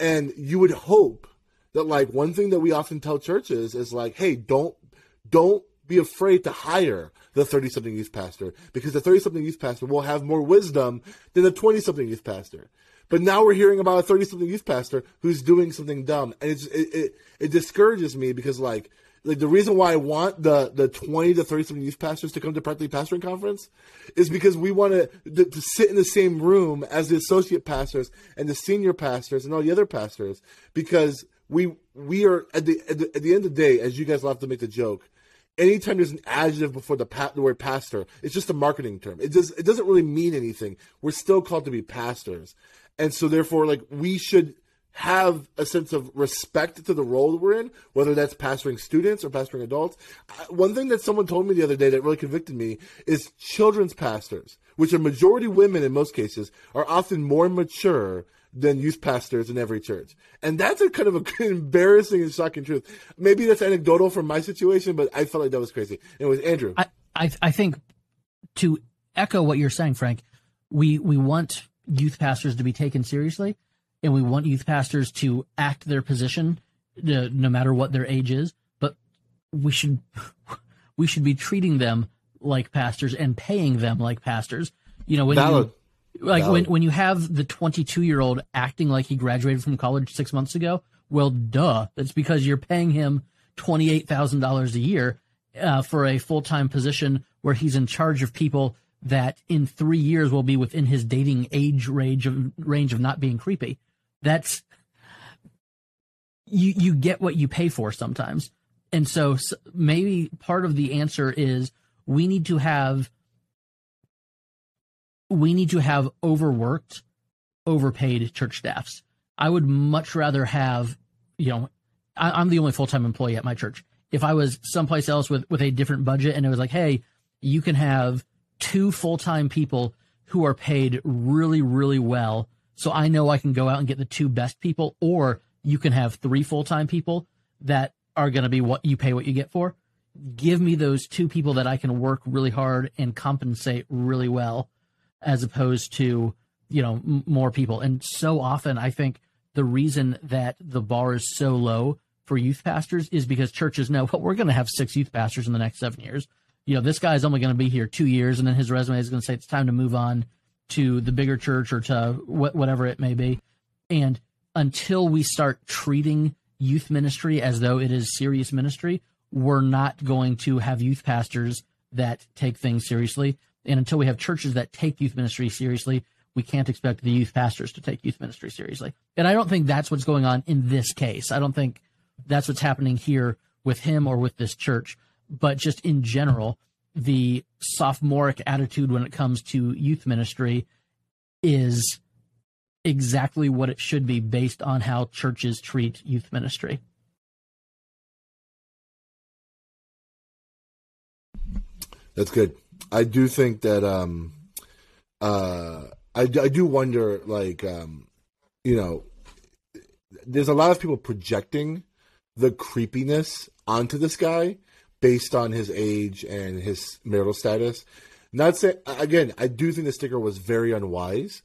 And you would hope that like one thing that we often tell churches is like, hey, don't don't be afraid to hire the 30 something youth pastor because the 30 something youth pastor will have more wisdom than the 20 something youth pastor. But now we're hearing about a 30 something youth pastor who's doing something dumb. And it, it, it discourages me because like, like the reason why I want the, the 20 to 30 something youth pastors to come to Practically Pastoring Conference is because we want to, to, to sit in the same room as the associate pastors and the senior pastors and all the other pastors because we, we are at the, at the, at the end of the day, as you guys love to make the joke, anytime there's an adjective before the, pa- the word pastor, it's just a marketing term. It does it doesn't really mean anything. We're still called to be pastors, and so therefore, like we should have a sense of respect to the role that we're in, whether that's pastoring students or pastoring adults. One thing that someone told me the other day that really convicted me is children's pastors, which are majority women in most cases, are often more mature than youth pastors in every church. And that's a kind of a embarrassing and shocking truth. Maybe that's anecdotal from my situation, but I felt like that was crazy. Anyways, Andrew. I, I I think to echo what you're saying, Frank, we we want youth pastors to be taken seriously, and we want youth pastors to act their position, uh, no matter what their age is. But we should we should be treating them like pastors and paying them like pastors. You know, when Valid. you like when when you have the 22 year old acting like he graduated from college six months ago, well, duh, that's because you're paying him twenty eight thousand dollars a year uh, for a full time position where he's in charge of people that in three years will be within his dating age range of range of not being creepy. That's you you get what you pay for sometimes, and so maybe part of the answer is we need to have we need to have overworked, overpaid church staffs. I would much rather have, you know, I, I'm the only full time employee at my church. If I was someplace else with, with a different budget and it was like, hey, you can have two full time people who are paid really, really well. So I know I can go out and get the two best people, or you can have three full time people that are going to be what you pay what you get for. Give me those two people that I can work really hard and compensate really well as opposed to you know m- more people. And so often i think the reason that the bar is so low for youth pastors is because churches know well we're going to have six youth pastors in the next seven years. You know this guy's only going to be here two years and then his resume is going to say it's time to move on to the bigger church or to wh- whatever it may be. And until we start treating youth ministry as though it is serious ministry we're not going to have youth pastors that take things seriously and until we have churches that take youth ministry seriously, we can't expect the youth pastors to take youth ministry seriously. And I don't think that's what's going on in this case. I don't think that's what's happening here with him or with this church. But just in general, the sophomoric attitude when it comes to youth ministry is exactly what it should be based on how churches treat youth ministry. That's good. I do think that um uh I, I do wonder like um you know there's a lot of people projecting the creepiness onto this guy based on his age and his marital status. Not say again, I do think the sticker was very unwise,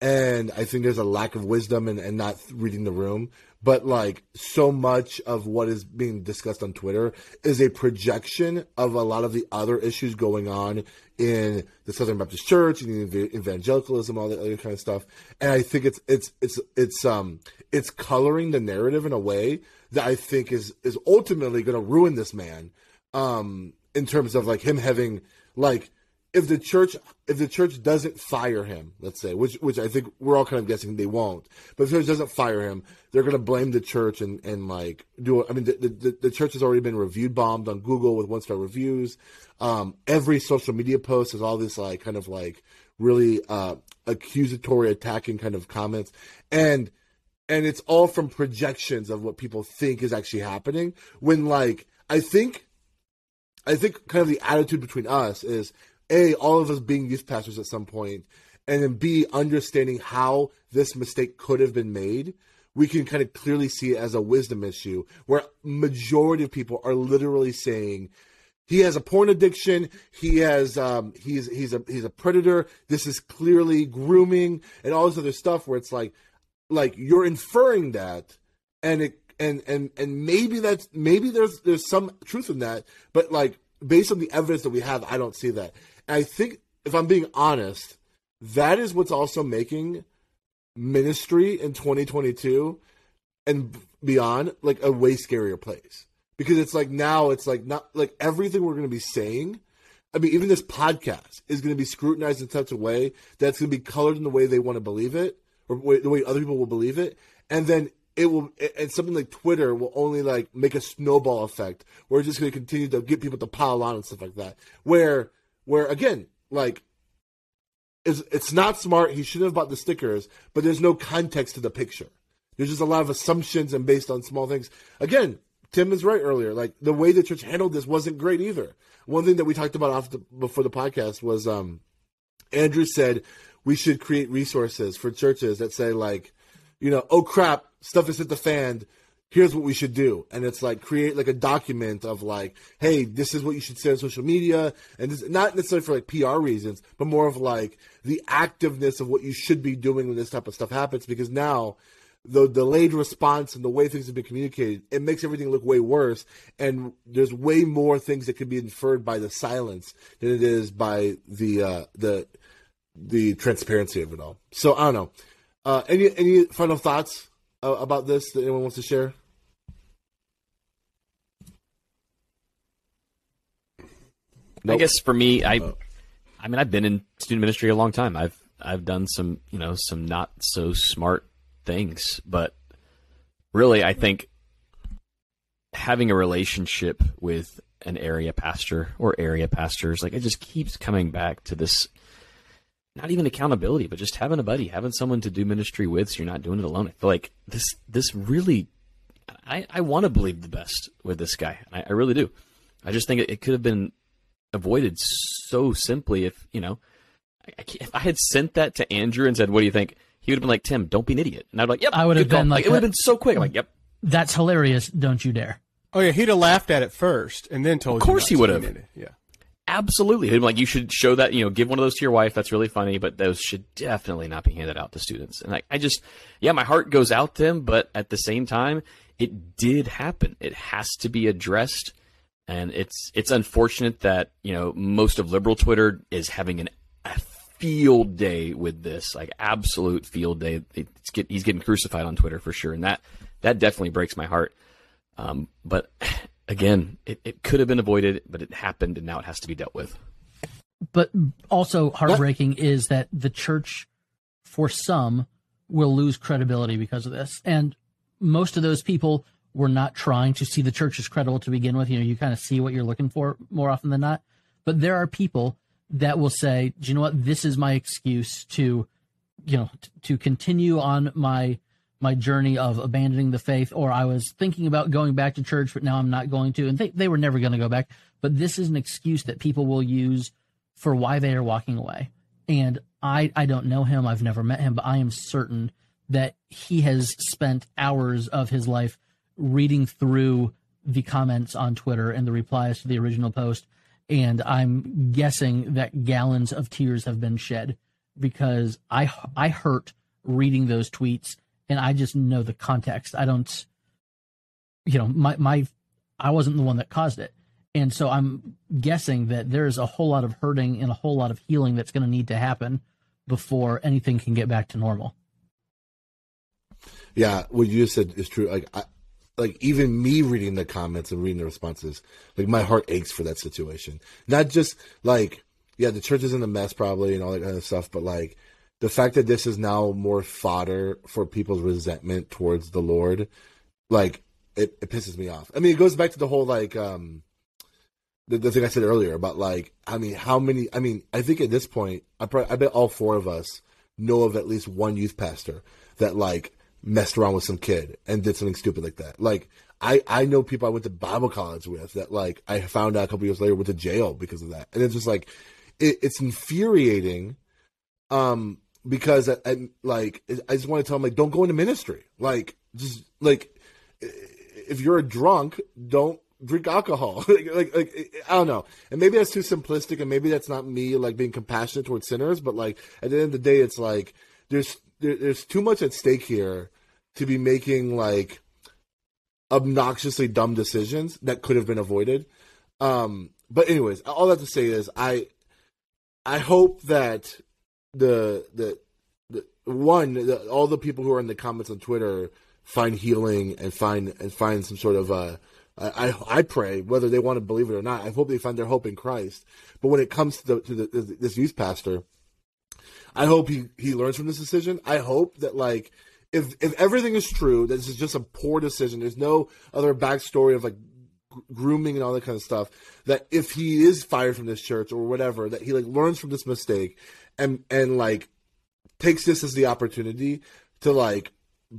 and I think there's a lack of wisdom and, and not reading the room. But like so much of what is being discussed on Twitter is a projection of a lot of the other issues going on in the Southern Baptist Church and evangelicalism, all that other kind of stuff. And I think it's it's it's it's um it's coloring the narrative in a way that I think is is ultimately going to ruin this man. Um, in terms of like him having like if the church if the church doesn't fire him, let's say, which which I think we're all kind of guessing they won't, but if the church doesn't fire him, they're going to blame the church and and like do. I mean, the, the, the church has already been reviewed bombed on Google with one star reviews. Um, every social media post has all this like kind of like really uh, accusatory, attacking kind of comments, and and it's all from projections of what people think is actually happening. When like I think, I think kind of the attitude between us is a, all of us being youth pastors at some point, and then B, understanding how this mistake could have been made, we can kind of clearly see it as a wisdom issue where majority of people are literally saying he has a porn addiction. He has um he's he's a he's a predator. This is clearly grooming and all this other stuff where it's like like you're inferring that and it and and and maybe that's maybe there's there's some truth in that but like based on the evidence that we have i don't see that I think, if I'm being honest, that is what's also making ministry in 2022 and beyond like a way scarier place. Because it's like now it's like not like everything we're going to be saying i mean even this podcast is going to be scrutinized in such a way that's going to be colored in the way they want to believe it or the way other people will believe it. And then it will and something like twitter will only like make a snowball effect where it's just going to continue to get people to pile on and stuff like that. Where where again, like it's, it's not smart. He should have bought the stickers, but there's no context to the picture. There's just a lot of assumptions and based on small things. Again, Tim is right earlier. Like the way the church handled this wasn't great either. One thing that we talked about after, before the podcast was um, Andrew said we should create resources for churches that say like, you know, oh crap, stuff is hit the fan here's what we should do. And it's like create like a document of like hey this is what you should say on social media. And this not necessarily for like pr reasons but more of like the activeness of what you should be doing when this type of stuff happens. Because now the delayed response and the way things have been communicated it makes everything look way worse. And there's way more things that can be inferred by the silence than it is by the uh the the transparency of it all. So i don't know. Uh any any final thoughts uh, about this that anyone wants to share Nope. I guess for me, I, I mean, I've been in student ministry a long time. I've I've done some, you know, some not so smart things, but really, I think having a relationship with an area pastor or area pastors, like it just keeps coming back to this. Not even accountability, but just having a buddy, having someone to do ministry with, so you're not doing it alone. I feel like this this really, I I want to believe the best with this guy. I, I really do. I just think it, it could have been avoided so simply if you know if I had sent that to Andrew and said, "What do you think?" He would have been like, "Tim, don't be an idiot." And I'd be like, "Yep." I would have been like, like, it would have been so quick. I'm like, "Yep." That's hilarious. Don't you dare. Oh yeah, he'd have laughed at it first and then told. Of course he would have. Yeah. Absolutely. He'd be like, you should show that, you know, give one of those to your wife. That's really funny, but those should definitely not be handed out to students. And I, I just, yeah, my heart goes out to him, but at the same time, it did happen. It has to be addressed and it's it's unfortunate that you know most of liberal Twitter is having an, a field day with this, like absolute field day. Get, he's getting crucified on Twitter for sure, and that that definitely breaks my heart. Um, but again, it, it could have been avoided, but it happened, and now it has to be dealt with. But also heartbreaking what? is that the church, for some, will lose credibility because of this, and most of those people we're not trying to see the church as credible to begin with. You know, you kind of see what you're looking for more often than not. But there are people that will say, do you know what? This is my excuse to you know, t- to continue on my my journey of abandoning the faith, or I was thinking about going back to church, but now I'm not going to. And they, they were never going to go back. But this is an excuse that people will use for why they are walking away. And I, I don't know him. I've never met him, but I am certain that he has spent hours of his life reading through the comments on Twitter and the replies to the original post. And I'm guessing that gallons of tears have been shed because I, I hurt reading those tweets and I just know the context. I don't, you know, my, my, I wasn't the one that caused it. And so I'm guessing that there's a whole lot of hurting and a whole lot of healing that's going to need to happen before anything can get back to normal. Yeah, what you just said is true. Like, I, like even me reading the comments and reading the responses, like my heart aches for that situation. Not just like, yeah, the church is in a mess probably and all that kind of stuff, but like the fact that this is now more fodder for people's resentment towards the Lord, like it, it pisses me off. I mean, it goes back to the whole like um the, the thing I said earlier about like I mean how many I mean I think at this point I probably, I bet all four of us know of at least one youth pastor that like messed around with some kid and did something stupid like that. Like I I know people I went to Bible college with that like I found out a couple years later went to jail because of that, and it's just like it, it's infuriating. Um, because I, I like I just want to tell them like don't go into ministry. Like just like if you're a drunk, don't drink alcohol. like, like, like, I don't know. And maybe that's too simplistic, and maybe that's not me like being compassionate towards sinners. But like at the end of the day, it's like there's there, there's too much at stake here to be making like obnoxiously dumb decisions that could have been avoided. Um, but anyways, all that to say is I I hope that the the, the one the, all the people who are in the comments on Twitter find healing and find and find some sort of uh I, I pray whether they want to believe it or not. I hope they find their hope in Christ. But when it comes to, the, to the, this youth pastor, I hope he, he learns from this decision. I hope that like if if everything is true, that this is just a poor decision. There's no other backstory of like grooming and all that kind of stuff. That if he is fired from this church or whatever, that he like learns from this mistake and and like takes this as the opportunity to like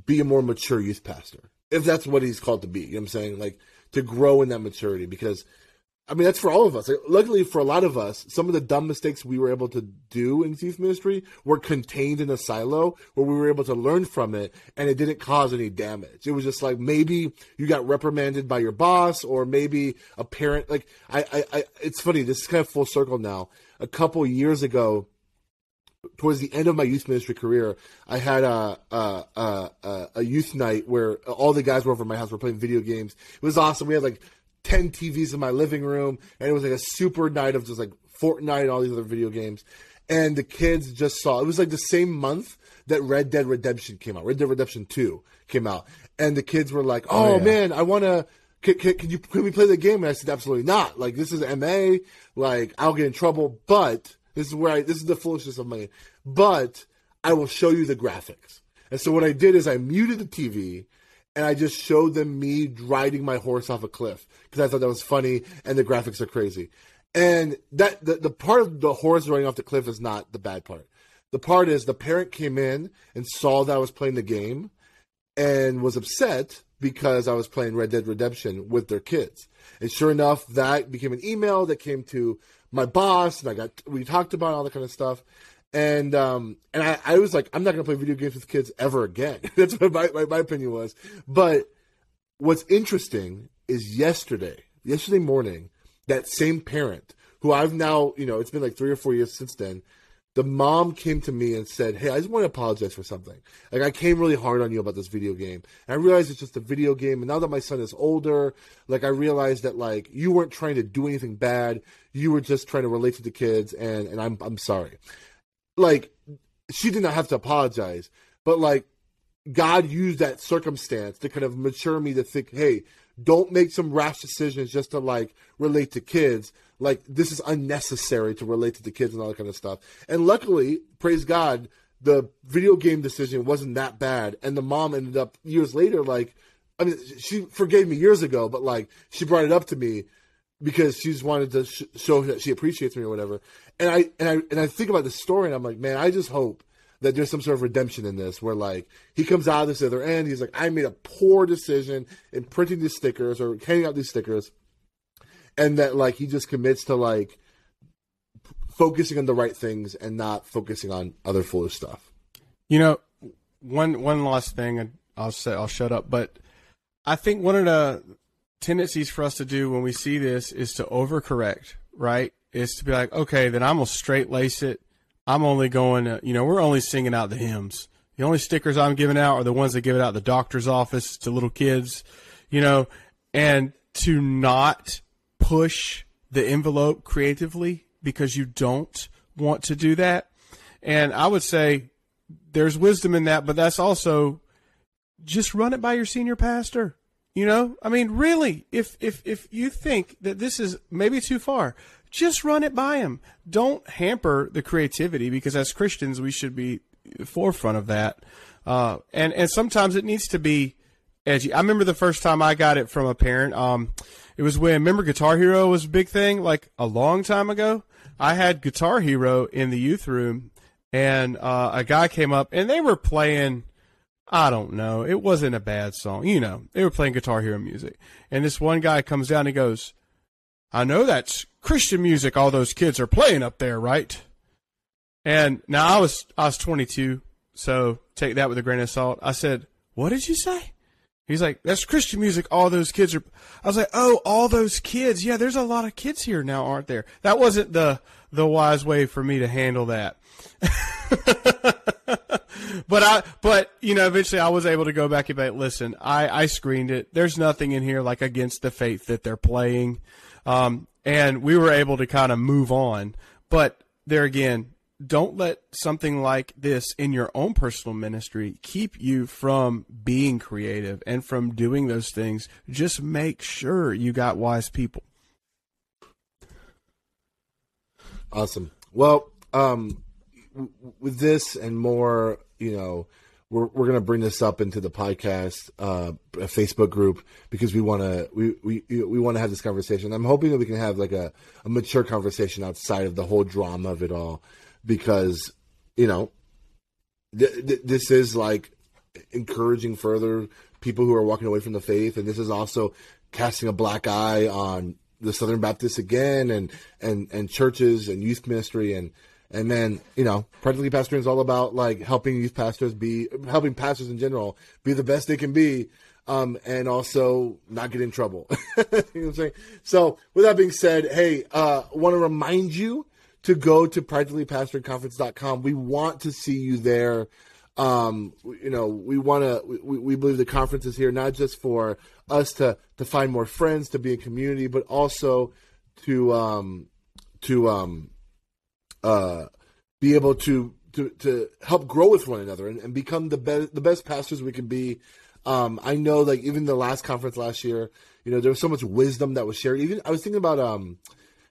be a more mature youth pastor. If that's what he's called to be. You know what I'm saying? Like to grow in that maturity because I mean, that's for all of us. Like, luckily, for a lot of us, some of the dumb mistakes we were able to do in youth ministry were contained in a silo where we were able to learn from it and it didn't cause any damage. It was just like maybe you got reprimanded by your boss or maybe a parent. Like, I, I, I it's funny. This is kind of full circle now. A couple years ago, towards the end of my youth ministry career, I had a, a, a, a youth night where all the guys were over at my house. were playing video games. It was awesome. We had like 10 TVs in my living room, and it was like a super night of just like Fortnite and all these other video games. And the kids just saw it was like the same month that Red Dead Redemption came out. Red Dead Redemption 2 came out. And the kids were like, oh, oh yeah. man, I want to. Can, can, can, you can we play the game? And I said, absolutely not. Like this is MA. Like I'll get in trouble. But this is where I this is the foolishness of my. But I will show you the graphics. And so what I did is I muted the TV and I just showed them me riding my horse off a cliff because I thought that was funny and the graphics are crazy. And that the, the part of the horse running off the cliff is not the bad part. The part is the parent came in and saw that I was playing the game and was upset because I was playing Red Dead Redemption with their kids. And sure enough, that became an email that came to my boss, and I got we talked about all that kind of stuff and um and I, I was like i'm not gonna play video games with kids ever again. That's what my, my, my opinion was. But what's interesting is yesterday yesterday morning that same parent who i've now you know it's been like three or four years since then the mom came to me and said hey i just want to apologize for something. Like i came really hard on you about this video game. And i realized it's just a video game and now that my son is older like i realized that like you weren't trying to do anything bad. You were just trying to relate to the kids and and i'm, I'm sorry like she did not have to apologize, but like God used that circumstance to kind of mature me to think, hey, don't make some rash decisions just to like relate to kids. Like this is unnecessary to relate to the kids and all that kind of stuff. And luckily, praise God, the video game decision wasn't that bad. And the mom ended up years later, like, I mean, she forgave me years ago, but like she brought it up to me because she just wanted to sh- show that she appreciates me or whatever. And I and I and I think about the story and I'm like, man, I just hope that there's some sort of redemption in this, where like he comes out of this other end, he's like, I made a poor decision in printing these stickers or handing out these stickers, and that like he just commits to like focusing on the right things and not focusing on other foolish stuff. You know, one one last thing, and I'll say I'll shut up. But I think one of the tendencies for us to do when we see this is to overcorrect. Right? Is to be like, okay, then I'm gonna straight lace it. I'm only going to, you know, we're only singing out the hymns. The only stickers I'm giving out are the ones that give it out the doctor's office to little kids, you know, and to not push the envelope creatively because you don't want to do that. And I would say there's wisdom in that, but that's also just run it by your senior pastor. You know, I mean, really, if if if you think that this is maybe too far, just run it by him. Don't hamper the creativity because as Christians we should be forefront of that. Uh, and and sometimes it needs to be edgy. I remember the first time I got it from a parent. Um, it was when remember Guitar Hero was a big thing, like a long time ago. I had Guitar Hero in the youth room, and uh, a guy came up and they were playing. I don't know. It wasn't a bad song. You know, they were playing Guitar Hero music. And this one guy comes down and he goes, I know that's Christian music all those kids are playing up there, right? And now I was I was 22, so take that with a grain of salt. I said, "What did you say?" He's like, "That's Christian music. All those kids are." I was like, "Oh, all those kids. Yeah, there's a lot of kids here now, aren't there?" That wasn't the the wise way for me to handle that. but I, but you know, eventually I was able to go back and be listen, I, I screened it. There's nothing in here like against the faith that they're playing, um, and we were able to kind of move on. But there again, don't let something like this in your own personal ministry keep you from being creative and from doing those things. Just make sure you got wise people. Awesome. Well, um, with this and more, you know, we're we're gonna bring this up into the podcast, uh, a Facebook group because we want to we we we want to have this conversation. I'm hoping that we can have like a, a mature conversation outside of the whole drama of it all, because you know, th- th- this is like encouraging further people who are walking away from the faith, and this is also casting a black eye on the Southern Baptists again, and and and churches and youth ministry, and and then you know, practically pastoring is all about like helping youth pastors be helping pastors in general be the best they can be. Um, and also not get in trouble. you know what I'm saying? So, with that being said, hey, uh, want to remind you to go to practicallypastoringconference.com. We want to see you there. Um, you know, we want to, we, we believe the conference is here not just for us to, to find more friends, to be in community, but also to, um, to, um, uh, be able to, to, to help grow with one another and, and become the best, the best pastors we can be. Um, I know like even the last conference last year, you know, there was so much wisdom that was shared. Even I was thinking about, um,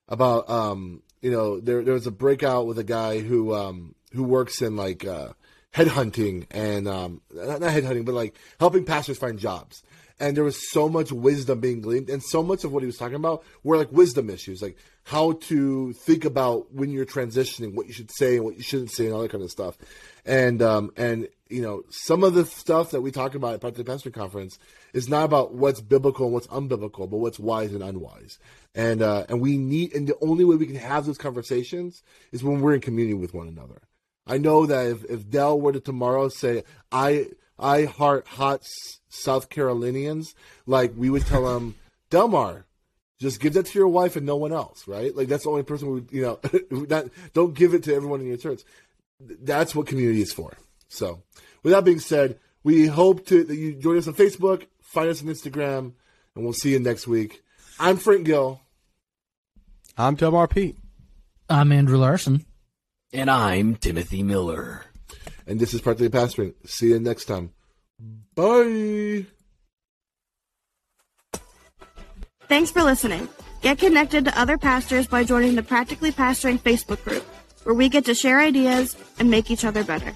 about, um, you know, there, there was a breakout with a guy who, um, who works in like, uh, headhunting and um, not headhunting, but like helping pastors find jobs. And there was so much wisdom being gleaned, and so much of what he was talking about were like wisdom issues, like how to think about when you're transitioning, what you should say and what you shouldn't say, and all that kind of stuff. And um, and you know, some of the stuff that we talk about at the Pastor Conference is not about what's biblical and what's unbiblical, but what's wise and unwise. And uh, and we need, and the only way we can have those conversations is when we're in community with one another. I know that if, if Dell were to tomorrow say, I I heart hot South Carolinians, like we would tell him, Delmar, just give that to your wife and no one else, right? Like that's the only person who, you know, not, don't give it to everyone in your church. That's what community is for. So, with that being said, we hope to that you join us on Facebook, find us on Instagram, and we'll see you next week. I'm Frank Gill. I'm Delmar Pete. I'm Andrew Larson. And I'm Timothy Miller. And this is Practically Pastoring. See you next time. Bye. Thanks for listening. Get connected to other pastors by joining the Practically Pastoring Facebook group, where we get to share ideas and make each other better.